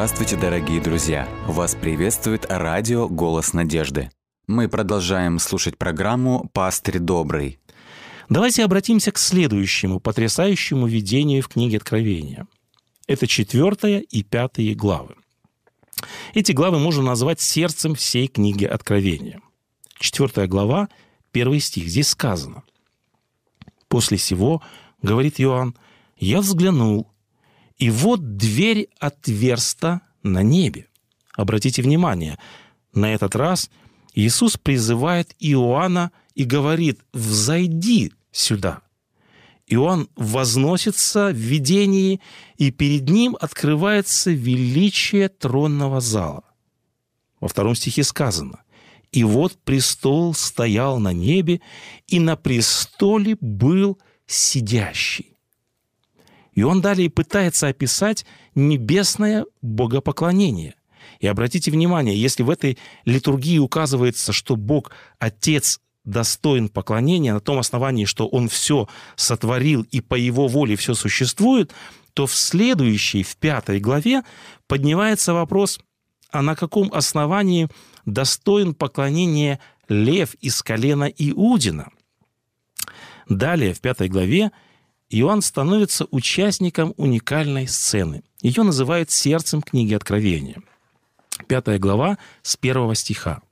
Здравствуйте, дорогие друзья! Вас приветствует радио «Голос надежды». Мы продолжаем слушать программу «Пастырь добрый». Давайте обратимся к следующему потрясающему видению в книге Откровения. Это четвертая и пятая главы. Эти главы можно назвать сердцем всей книги Откровения. Четвертая глава, первый стих. Здесь сказано. «После сего, — говорит Иоанн, — я взглянул, и вот дверь отверста на небе. Обратите внимание, на этот раз Иисус призывает Иоанна и говорит «взойди сюда». Иоанн возносится в видении, и перед ним открывается величие тронного зала. Во втором стихе сказано «И вот престол стоял на небе, и на престоле был сидящий». И он далее пытается описать небесное богопоклонение. И обратите внимание, если в этой литургии указывается, что Бог Отец достоин поклонения на том основании, что Он все сотворил и по Его воле все существует, то в следующей, в пятой главе поднимается вопрос, а на каком основании достоин поклонения лев из колена Иудина? Далее, в пятой главе, Иоанн становится участником уникальной сцены. Ее называют сердцем книги Откровения. Пятая глава с первого стиха.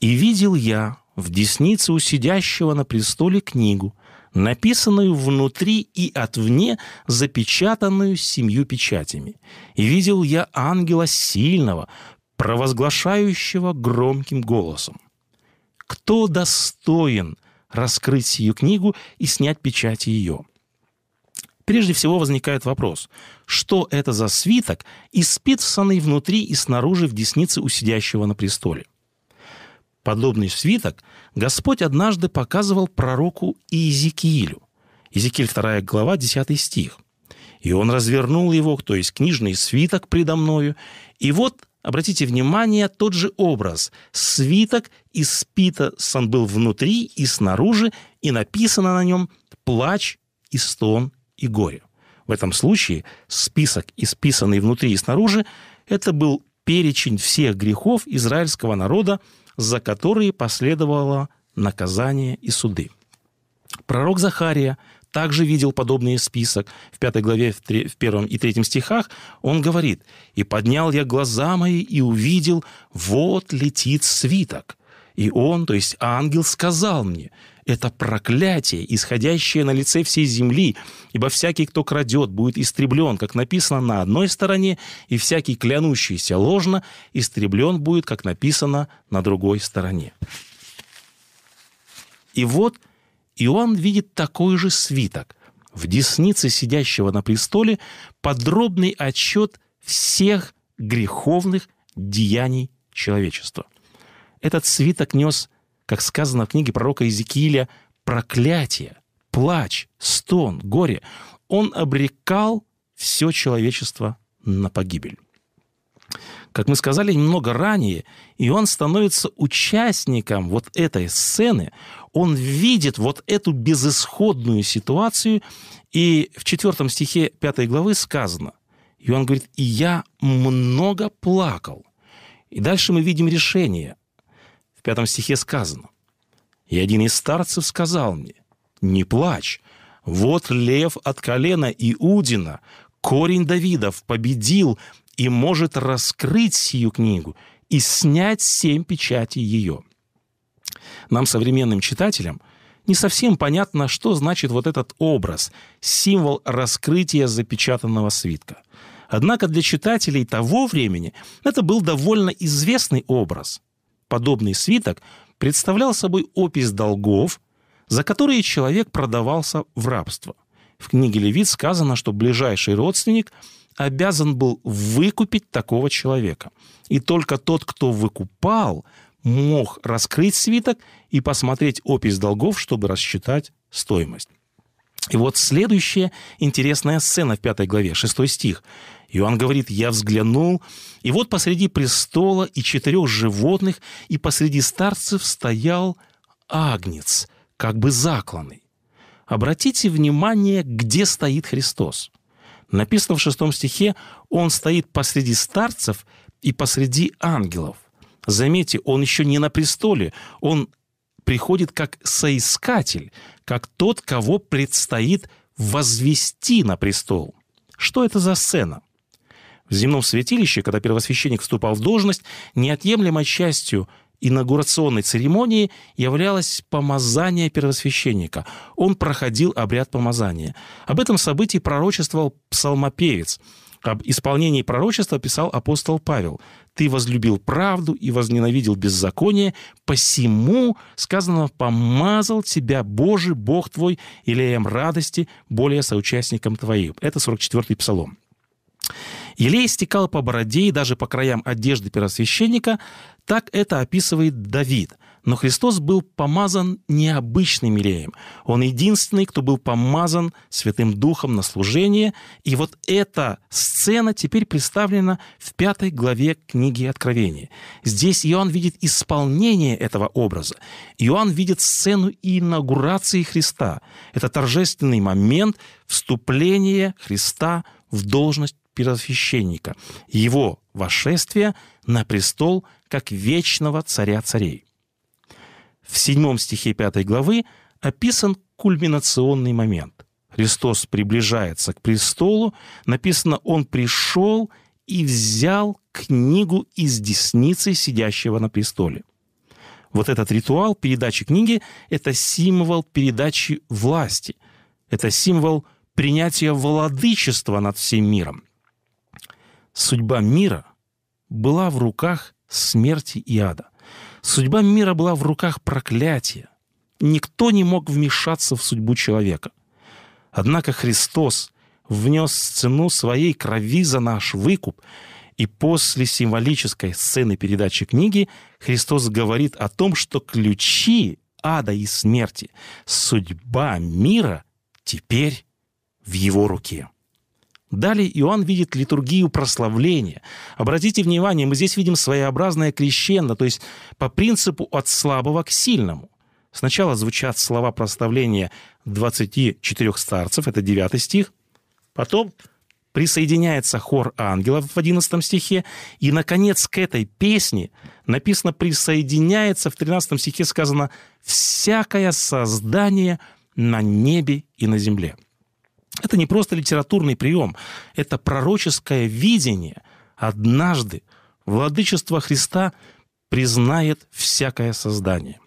«И видел я в деснице у сидящего на престоле книгу, написанную внутри и отвне, запечатанную семью печатями. И видел я ангела сильного, провозглашающего громким голосом. Кто достоин раскрыть сию книгу и снять печати ее. Прежде всего возникает вопрос, что это за свиток, исписанный внутри и снаружи в деснице у сидящего на престоле? Подобный свиток Господь однажды показывал пророку Иезекиилю. Иезекииль 2 глава, 10 стих. «И он развернул его, то есть книжный свиток предо мною, и вот Обратите внимание, тот же образ. Свиток из сон был внутри и снаружи, и написано на нем «плач и стон и горе». В этом случае список, исписанный внутри и снаружи, это был перечень всех грехов израильского народа, за которые последовало наказание и суды. Пророк Захария также видел подобный список. В пятой главе, в первом и третьем стихах он говорит, «И поднял я глаза мои и увидел, вот летит свиток. И он, то есть ангел, сказал мне, это проклятие, исходящее на лице всей земли, ибо всякий, кто крадет, будет истреблен, как написано на одной стороне, и всякий, клянущийся ложно, истреблен будет, как написано на другой стороне. И вот – и он видит такой же свиток. В деснице сидящего на престоле подробный отчет всех греховных деяний человечества. Этот свиток нес, как сказано в книге пророка Иезекииля, проклятие, плач, стон, горе. Он обрекал все человечество на погибель. Как мы сказали немного ранее, и он становится участником вот этой сцены, он видит вот эту безысходную ситуацию, и в четвертом стихе пятой главы сказано, и он говорит, и я много плакал. И дальше мы видим решение. В пятом стихе сказано, и один из старцев сказал мне, не плачь, вот лев от колена Иудина, корень Давидов, победил и может раскрыть сию книгу и снять семь печатей ее. Нам, современным читателям, не совсем понятно, что значит вот этот образ, символ раскрытия запечатанного свитка. Однако для читателей того времени это был довольно известный образ. Подобный свиток представлял собой опись долгов, за которые человек продавался в рабство. В книге Левит сказано, что ближайший родственник – обязан был выкупить такого человека. И только тот, кто выкупал, мог раскрыть свиток и посмотреть опись долгов, чтобы рассчитать стоимость. И вот следующая интересная сцена в пятой главе, шестой стих. Иоанн говорит, «Я взглянул, и вот посреди престола и четырех животных, и посреди старцев стоял агнец, как бы закланный». Обратите внимание, где стоит Христос – Написано в шестом стихе, он стоит посреди старцев и посреди ангелов. Заметьте, он еще не на престоле, он приходит как соискатель, как тот, кого предстоит возвести на престол. Что это за сцена? В земном святилище, когда первосвященник вступал в должность, неотъемлемой частью инаугурационной церемонии являлось помазание первосвященника. Он проходил обряд помазания. Об этом событии пророчествовал псалмопевец. Об исполнении пророчества писал апостол Павел. «Ты возлюбил правду и возненавидел беззаконие, посему, сказано, помазал тебя Божий, Бог твой, илеем радости, более соучастником твоим». Это 44-й псалом. Елей стекал по бороде и даже по краям одежды первосвященника, так это описывает Давид. Но Христос был помазан необычным елеем. Он единственный, кто был помазан Святым Духом на служение. И вот эта сцена теперь представлена в пятой главе книги Откровения. Здесь Иоанн видит исполнение этого образа. Иоанн видит сцену инаугурации Христа. Это торжественный момент вступления Христа в должность первосвященника, его вошествие на престол как вечного царя царей. В седьмом стихе пятой главы описан кульминационный момент. Христос приближается к престолу, написано «Он пришел и взял книгу из десницы сидящего на престоле». Вот этот ритуал передачи книги – это символ передачи власти, это символ принятия владычества над всем миром – Судьба мира была в руках смерти и ада. Судьба мира была в руках проклятия. Никто не мог вмешаться в судьбу человека. Однако Христос внес цену своей крови за наш выкуп, и после символической сцены передачи книги Христос говорит о том, что ключи ада и смерти, судьба мира теперь в его руке. Далее Иоанн видит литургию прославления. Обратите внимание, мы здесь видим своеобразное крещендо, то есть по принципу от слабого к сильному. Сначала звучат слова прославления 24 старцев, это 9 стих. Потом присоединяется хор ангелов в 11 стихе. И, наконец, к этой песне написано «присоединяется», в 13 стихе сказано «всякое создание на небе и на земле». Это не просто литературный прием, это пророческое видение. Однажды владычество Христа признает всякое создание.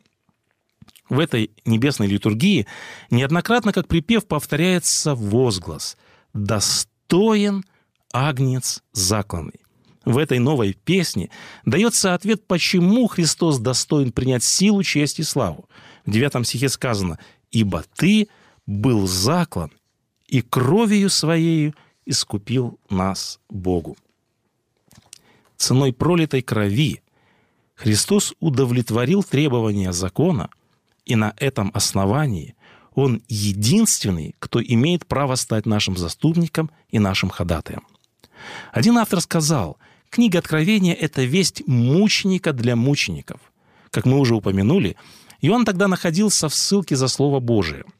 В этой небесной литургии неоднократно, как припев, повторяется возглас «Достоин агнец закланный». В этой новой песне дается ответ, почему Христос достоин принять силу, честь и славу. В девятом стихе сказано «Ибо ты был заклан и кровью Своею искупил нас Богу. Ценой пролитой крови Христос удовлетворил требования закона, и на этом основании Он единственный, кто имеет право стать нашим заступником и нашим ходатаем. Один автор сказал, книга Откровения – это весть мученика для мучеников. Как мы уже упомянули, и он тогда находился в ссылке за Слово Божие –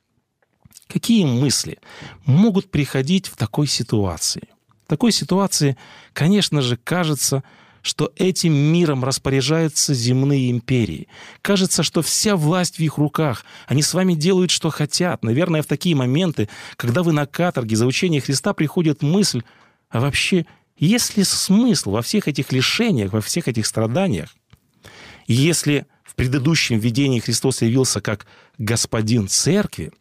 Какие мысли могут приходить в такой ситуации? В такой ситуации, конечно же, кажется, что этим миром распоряжаются земные империи. Кажется, что вся власть в их руках. Они с вами делают, что хотят. Наверное, в такие моменты, когда вы на каторге за учение Христа, приходит мысль, а вообще, есть ли смысл во всех этих лишениях, во всех этих страданиях? Если в предыдущем видении Христос явился как господин церкви,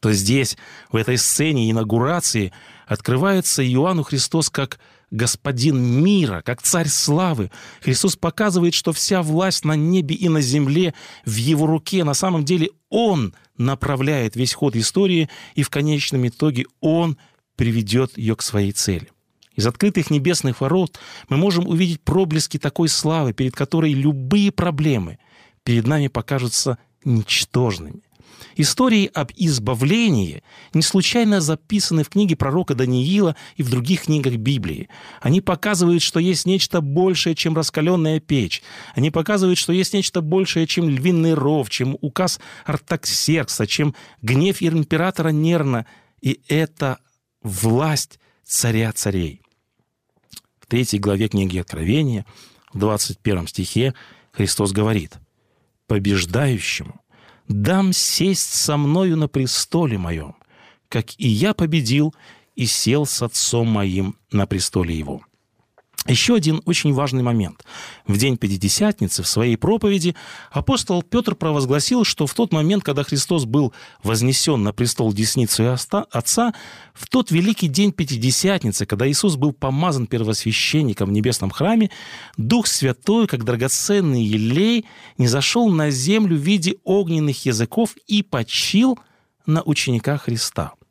то здесь, в этой сцене инаугурации, открывается Иоанну Христос как господин мира, как царь славы. Христос показывает, что вся власть на небе и на земле в его руке. На самом деле он направляет весь ход истории, и в конечном итоге он приведет ее к своей цели. Из открытых небесных ворот мы можем увидеть проблески такой славы, перед которой любые проблемы перед нами покажутся ничтожными. Истории об избавлении не случайно записаны в книге пророка Даниила и в других книгах Библии. Они показывают, что есть нечто большее, чем раскаленная печь. Они показывают, что есть нечто большее, чем львиный ров, чем указ Артаксеркса, чем гнев императора Нерна. И это власть царя царей. В третьей главе книги Откровения, в 21 стихе, Христос говорит, «Побеждающему дам сесть со мною на престоле моем, как и я победил и сел с отцом моим на престоле его». Еще один очень важный момент. В день Пятидесятницы в своей проповеди апостол Петр провозгласил, что в тот момент, когда Христос был вознесен на престол десницу Отца, в тот великий день Пятидесятницы, когда Иисус был помазан первосвященником в небесном храме, Дух Святой, как драгоценный елей, не зашел на землю в виде огненных языков и почил на учениках Христа –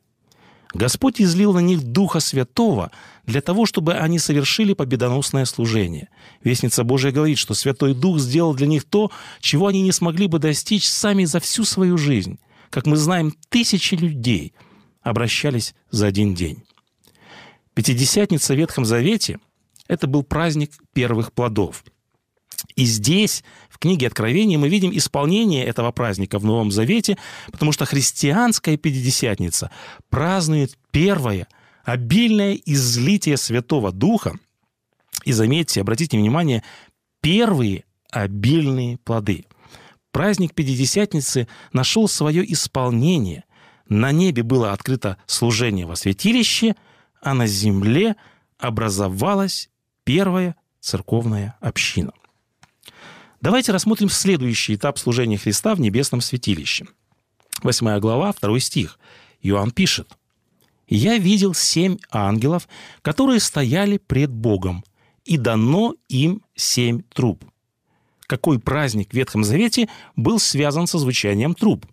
Господь излил на них Духа Святого для того, чтобы они совершили победоносное служение. Вестница Божия говорит, что Святой Дух сделал для них то, чего они не смогли бы достичь сами за всю свою жизнь. Как мы знаем, тысячи людей обращались за один день. Пятидесятница в Ветхом Завете – это был праздник первых плодов. И здесь, в книге Откровения, мы видим исполнение этого праздника в Новом Завете, потому что христианская Пятидесятница празднует первое обильное излитие Святого Духа. И заметьте, обратите внимание, первые обильные плоды. Праздник Пятидесятницы нашел свое исполнение. На небе было открыто служение во святилище, а на земле образовалась первая церковная община. Давайте рассмотрим следующий этап служения Христа в небесном святилище. Восьмая глава, второй стих. Иоанн пишет. «Я видел семь ангелов, которые стояли пред Богом, и дано им семь труб». Какой праздник в Ветхом Завете был связан со звучанием труб?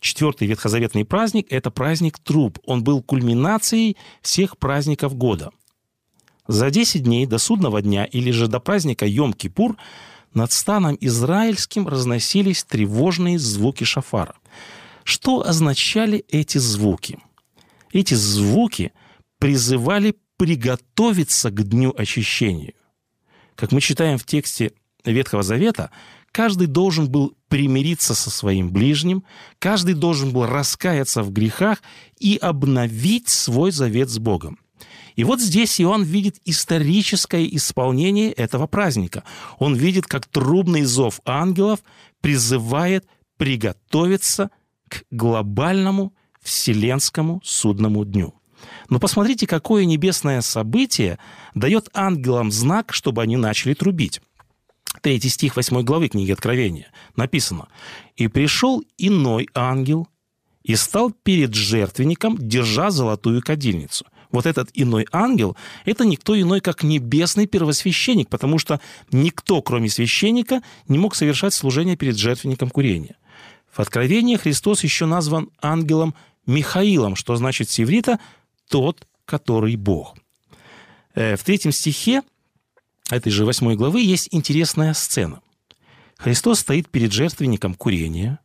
Четвертый ветхозаветный праздник – это праздник труб. Он был кульминацией всех праздников года. За 10 дней до судного дня или же до праздника Йом-Кипур – над станом израильским разносились тревожные звуки шафара. Что означали эти звуки? Эти звуки призывали приготовиться к дню очищения. Как мы читаем в тексте Ветхого Завета, каждый должен был примириться со своим ближним, каждый должен был раскаяться в грехах и обновить свой завет с Богом. И вот здесь Иоанн видит историческое исполнение этого праздника. Он видит, как трубный зов ангелов призывает приготовиться к глобальному вселенскому судному дню. Но посмотрите, какое небесное событие дает ангелам знак, чтобы они начали трубить. Третий стих 8 главы книги Откровения написано «И пришел иной ангел, и стал перед жертвенником, держа золотую кадильницу вот этот иной ангел, это никто иной, как небесный первосвященник, потому что никто, кроме священника, не мог совершать служение перед жертвенником курения. В Откровении Христос еще назван ангелом Михаилом, что значит севрита «тот, который Бог». Э, в третьем стихе этой же восьмой главы есть интересная сцена. Христос стоит перед жертвенником курения,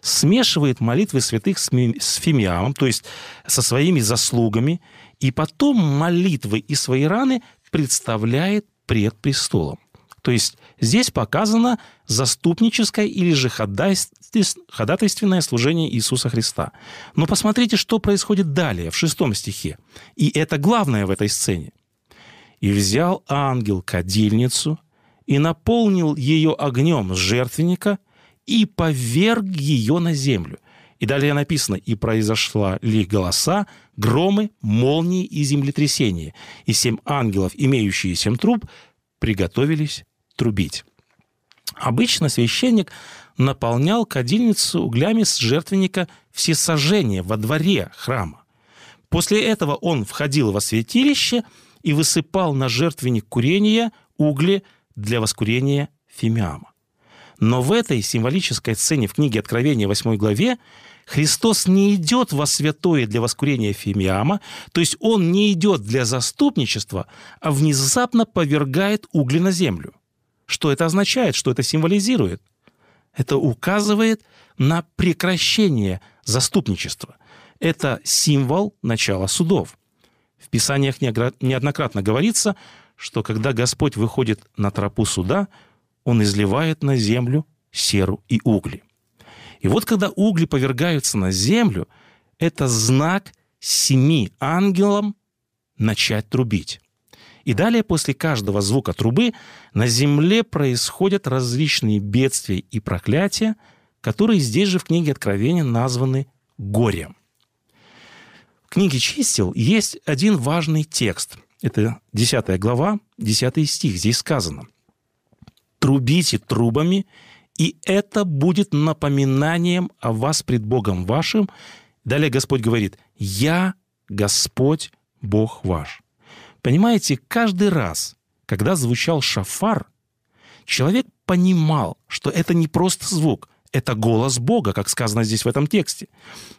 смешивает молитвы святых с фимиамом, то есть со своими заслугами, и потом молитвы и свои раны представляет пред престолом. То есть здесь показано заступническое или же ходатайственное служение Иисуса Христа. Но посмотрите, что происходит далее, в шестом стихе. И это главное в этой сцене. «И взял ангел кадильницу, и наполнил ее огнем с жертвенника, и поверг ее на землю. И далее написано, и произошла ли голоса, громы, молнии и землетрясения. И семь ангелов, имеющие семь труб, приготовились трубить. Обычно священник наполнял кадильницу углями с жертвенника всесожжения во дворе храма. После этого он входил во святилище и высыпал на жертвенник курения угли для воскурения фимиама. Но в этой символической сцене в книге Откровения 8 главе Христос не идет во святое для воскурения Фимиама, то есть Он не идет для заступничества, а внезапно повергает угли на землю. Что это означает, что это символизирует? Это указывает на прекращение заступничества. Это символ начала судов. В Писаниях неоднократно говорится, что когда Господь выходит на тропу суда, Он изливает на землю серу и угли. И вот когда угли повергаются на землю, это знак семи ангелам начать трубить. И далее, после каждого звука трубы, на земле происходят различные бедствия и проклятия, которые здесь же в книге Откровения названы горем. В книге «Чистил» есть один важный текст. Это 10 глава, 10 стих. Здесь сказано «Трубите трубами, и это будет напоминанием о вас пред Богом вашим». Далее Господь говорит «Я Господь Бог ваш». Понимаете, каждый раз, когда звучал шафар, человек понимал, что это не просто звук, это голос Бога, как сказано здесь в этом тексте.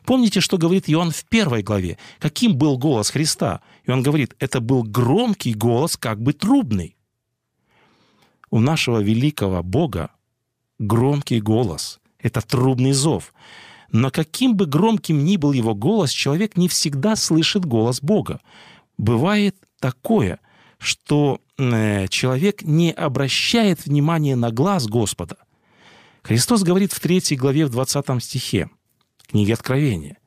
Помните, что говорит Иоанн в первой главе? Каким был голос Христа? И он говорит, это был громкий голос, как бы трубный. У нашего великого Бога громкий голос. Это трубный зов. Но каким бы громким ни был его голос, человек не всегда слышит голос Бога. Бывает такое, что э, человек не обращает внимания на глаз Господа. Христос говорит в 3 главе, в 20 стихе книги Откровения.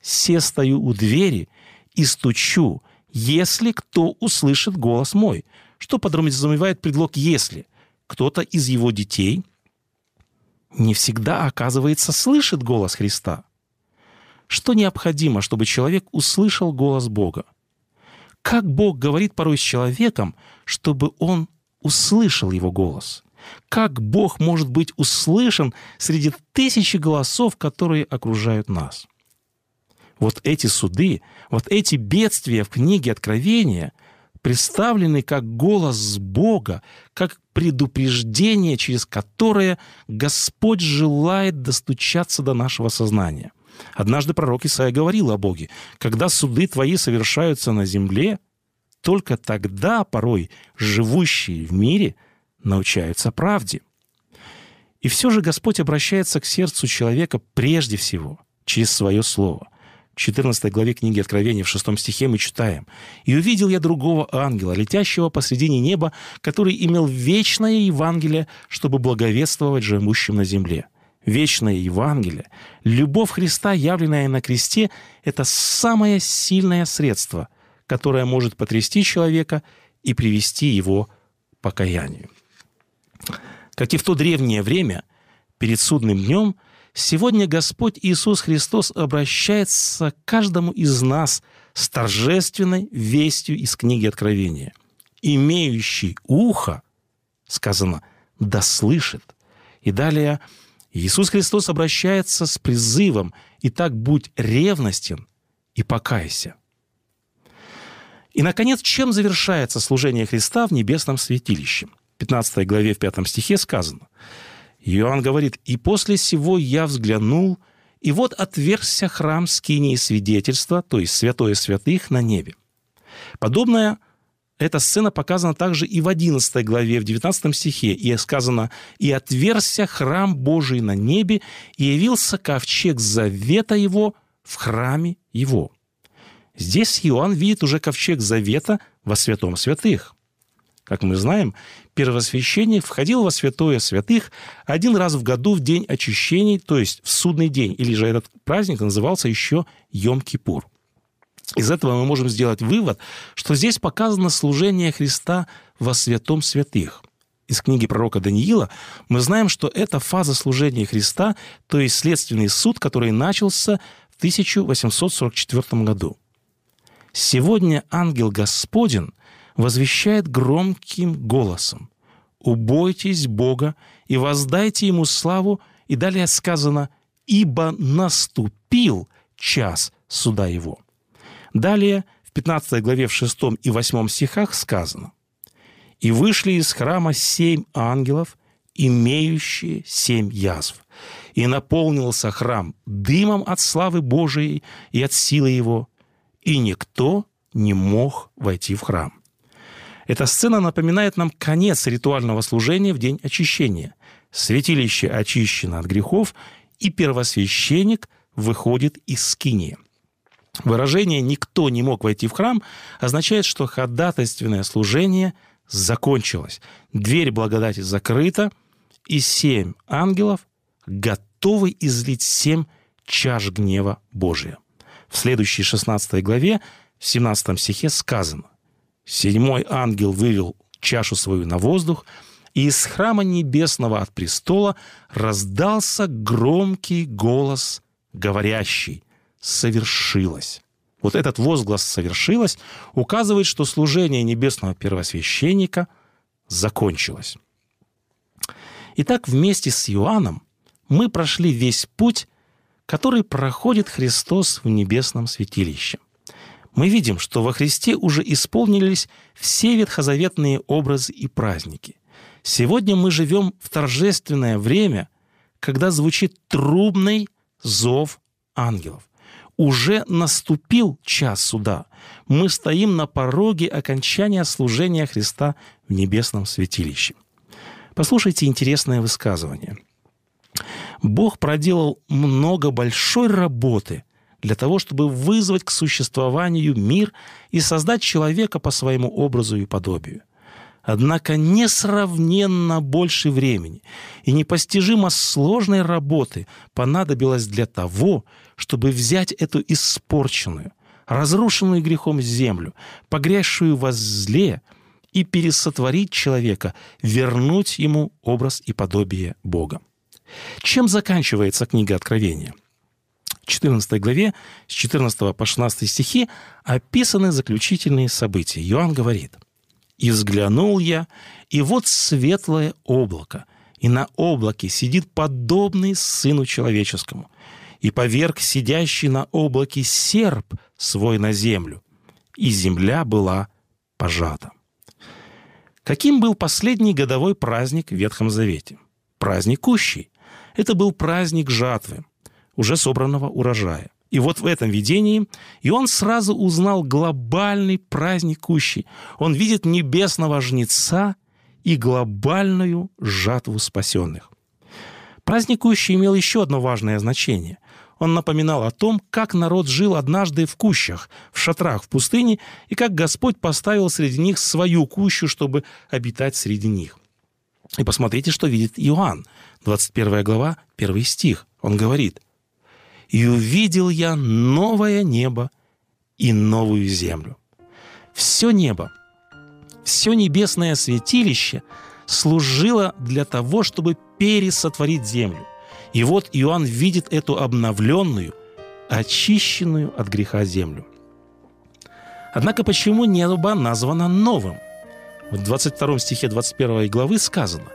«Се стою у двери и стучу, если кто услышит голос мой». Что подразумевает предлог «если»? Кто-то из его детей не всегда, оказывается, слышит голос Христа. Что необходимо, чтобы человек услышал голос Бога? Как Бог говорит порой с человеком, чтобы он услышал его голос? Как Бог может быть услышан среди тысячи голосов, которые окружают нас? Вот эти суды, вот эти бедствия в книге Откровения представлены как голос Бога, как предупреждение, через которое Господь желает достучаться до нашего сознания. Однажды пророк Исаия говорил о Боге. «Когда суды твои совершаются на земле, только тогда порой живущие в мире научаются правде». И все же Господь обращается к сердцу человека прежде всего через свое слово. В 14 главе книги Откровения в 6 стихе мы читаем «И увидел я другого ангела, летящего посредине неба, который имел вечное Евангелие, чтобы благовествовать живущим на земле» вечное Евангелие, любовь Христа, явленная на кресте, это самое сильное средство, которое может потрясти человека и привести его к покаянию. Как и в то древнее время, перед судным днем, сегодня Господь Иисус Христос обращается к каждому из нас с торжественной вестью из книги Откровения. «Имеющий ухо», сказано, «да слышит». И далее Иисус Христос обращается с призывом «Итак, будь ревностен и покайся». И, наконец, чем завершается служение Христа в небесном святилище? В 15 главе, в 5 стихе сказано. Иоанн говорит, «И после сего я взглянул, и вот отверзся храм скинии свидетельства, то есть святое святых, на небе». Подобное эта сцена показана также и в 11 главе, в 19 стихе, и сказано «И отверзся храм Божий на небе, и явился ковчег завета его в храме его». Здесь Иоанн видит уже ковчег завета во святом святых. Как мы знаем, первосвященник входил во святое святых один раз в году в день очищений, то есть в судный день, или же этот праздник назывался еще Йом-Кипур – из этого мы можем сделать вывод, что здесь показано служение Христа во святом святых. Из книги пророка Даниила мы знаем, что это фаза служения Христа, то есть следственный суд, который начался в 1844 году. Сегодня ангел Господень возвещает громким голосом «Убойтесь Бога и воздайте Ему славу», и далее сказано «Ибо наступил час суда Его». Далее, в 15 главе в 6 и 8 стихах сказано «И вышли из храма семь ангелов, имеющие семь язв, и наполнился храм дымом от славы Божией и от силы его, и никто не мог войти в храм». Эта сцена напоминает нам конец ритуального служения в день очищения. Святилище очищено от грехов, и первосвященник выходит из скинии – Выражение «никто не мог войти в храм» означает, что ходатайственное служение закончилось. Дверь благодати закрыта, и семь ангелов готовы излить семь чаш гнева Божия. В следующей 16 главе в 17 стихе сказано «Седьмой ангел вывел чашу свою на воздух, и из храма небесного от престола раздался громкий голос, говорящий «Совершилось». Вот этот возглас «совершилось» указывает, что служение небесного первосвященника закончилось. Итак, вместе с Иоанном мы прошли весь путь, который проходит Христос в небесном святилище. Мы видим, что во Христе уже исполнились все ветхозаветные образы и праздники. Сегодня мы живем в торжественное время, когда звучит трубный зов ангелов. Уже наступил час суда. Мы стоим на пороге окончания служения Христа в небесном святилище. Послушайте интересное высказывание. Бог проделал много большой работы для того, чтобы вызвать к существованию мир и создать человека по своему образу и подобию. Однако несравненно больше времени и непостижимо сложной работы понадобилось для того, чтобы взять эту испорченную, разрушенную грехом землю, погрязшую во зле, и пересотворить человека, вернуть ему образ и подобие Бога. Чем заканчивается книга Откровения? В 14 главе с 14 по 16 стихи описаны заключительные события. Иоанн говорит – и взглянул я, и вот светлое облако, и на облаке сидит подобный Сыну Человеческому, и поверг сидящий на облаке серп свой на землю, и земля была пожата. Каким был последний годовой праздник в Ветхом Завете? Праздник Кущий. Это был праздник жатвы, уже собранного урожая. И вот в этом видении и он сразу узнал глобальный праздник кущий. Он видит небесного жнеца и глобальную жатву спасенных. Праздник кущий имел еще одно важное значение. Он напоминал о том, как народ жил однажды в кущах, в шатрах в пустыне, и как Господь поставил среди них свою кущу, чтобы обитать среди них. И посмотрите, что видит Иоанн, 21 глава, 1 стих. Он говорит – и увидел я новое небо и новую землю. Все небо, все небесное святилище служило для того, чтобы пересотворить землю. И вот Иоанн видит эту обновленную, очищенную от греха землю. Однако почему небо названо новым? В 22 стихе 21 главы сказано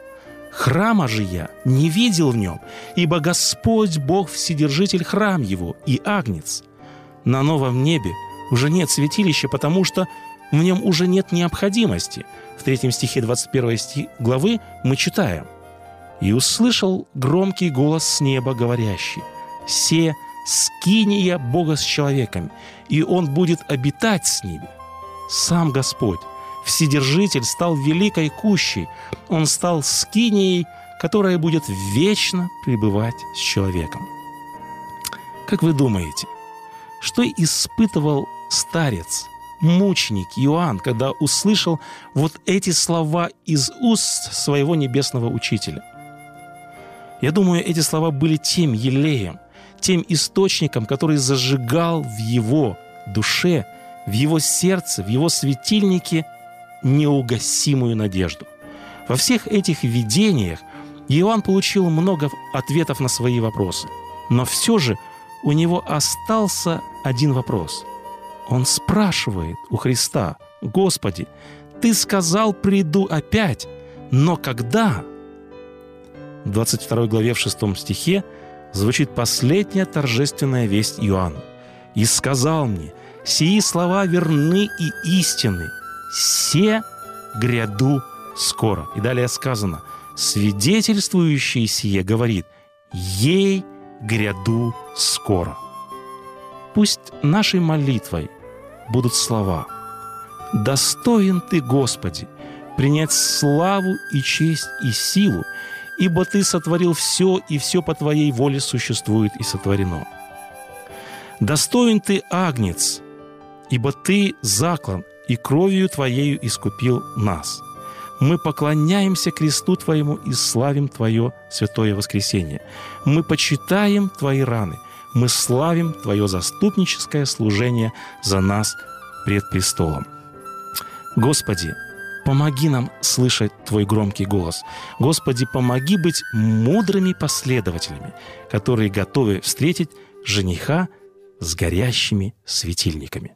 Храма же я не видел в нем, ибо Господь Бог Вседержитель храм его и агнец. На новом небе уже нет святилища, потому что в нем уже нет необходимости. В третьем стихе 21 стих главы мы читаем. «И услышал громкий голос с неба, говорящий, «Се скиния Бога с человеком, и Он будет обитать с ними». Сам Господь Вседержитель стал великой кущей. Он стал скинией, которая будет вечно пребывать с человеком. Как вы думаете, что испытывал старец, мученик Иоанн, когда услышал вот эти слова из уст своего небесного учителя? Я думаю, эти слова были тем елеем, тем источником, который зажигал в его душе, в его сердце, в его светильнике неугасимую надежду. Во всех этих видениях Иоанн получил много ответов на свои вопросы. Но все же у него остался один вопрос. Он спрашивает у Христа, «Господи, Ты сказал, приду опять, но когда?» В 22 главе в 6 стихе звучит последняя торжественная весть Иоанна. «И сказал мне, сии слова верны и истинны, «Се гряду скоро». И далее сказано, свидетельствующий сие говорит, «Ей гряду скоро». Пусть нашей молитвой будут слова «Достоин Ты, Господи, принять славу и честь и силу, ибо Ты сотворил все, и все по Твоей воле существует и сотворено. Достоин Ты, Агнец, ибо Ты заклан, и кровью Твоею искупил нас. Мы поклоняемся кресту Твоему и славим Твое святое воскресение. Мы почитаем Твои раны. Мы славим Твое заступническое служение за нас пред престолом. Господи, помоги нам слышать Твой громкий голос. Господи, помоги быть мудрыми последователями, которые готовы встретить жениха с горящими светильниками.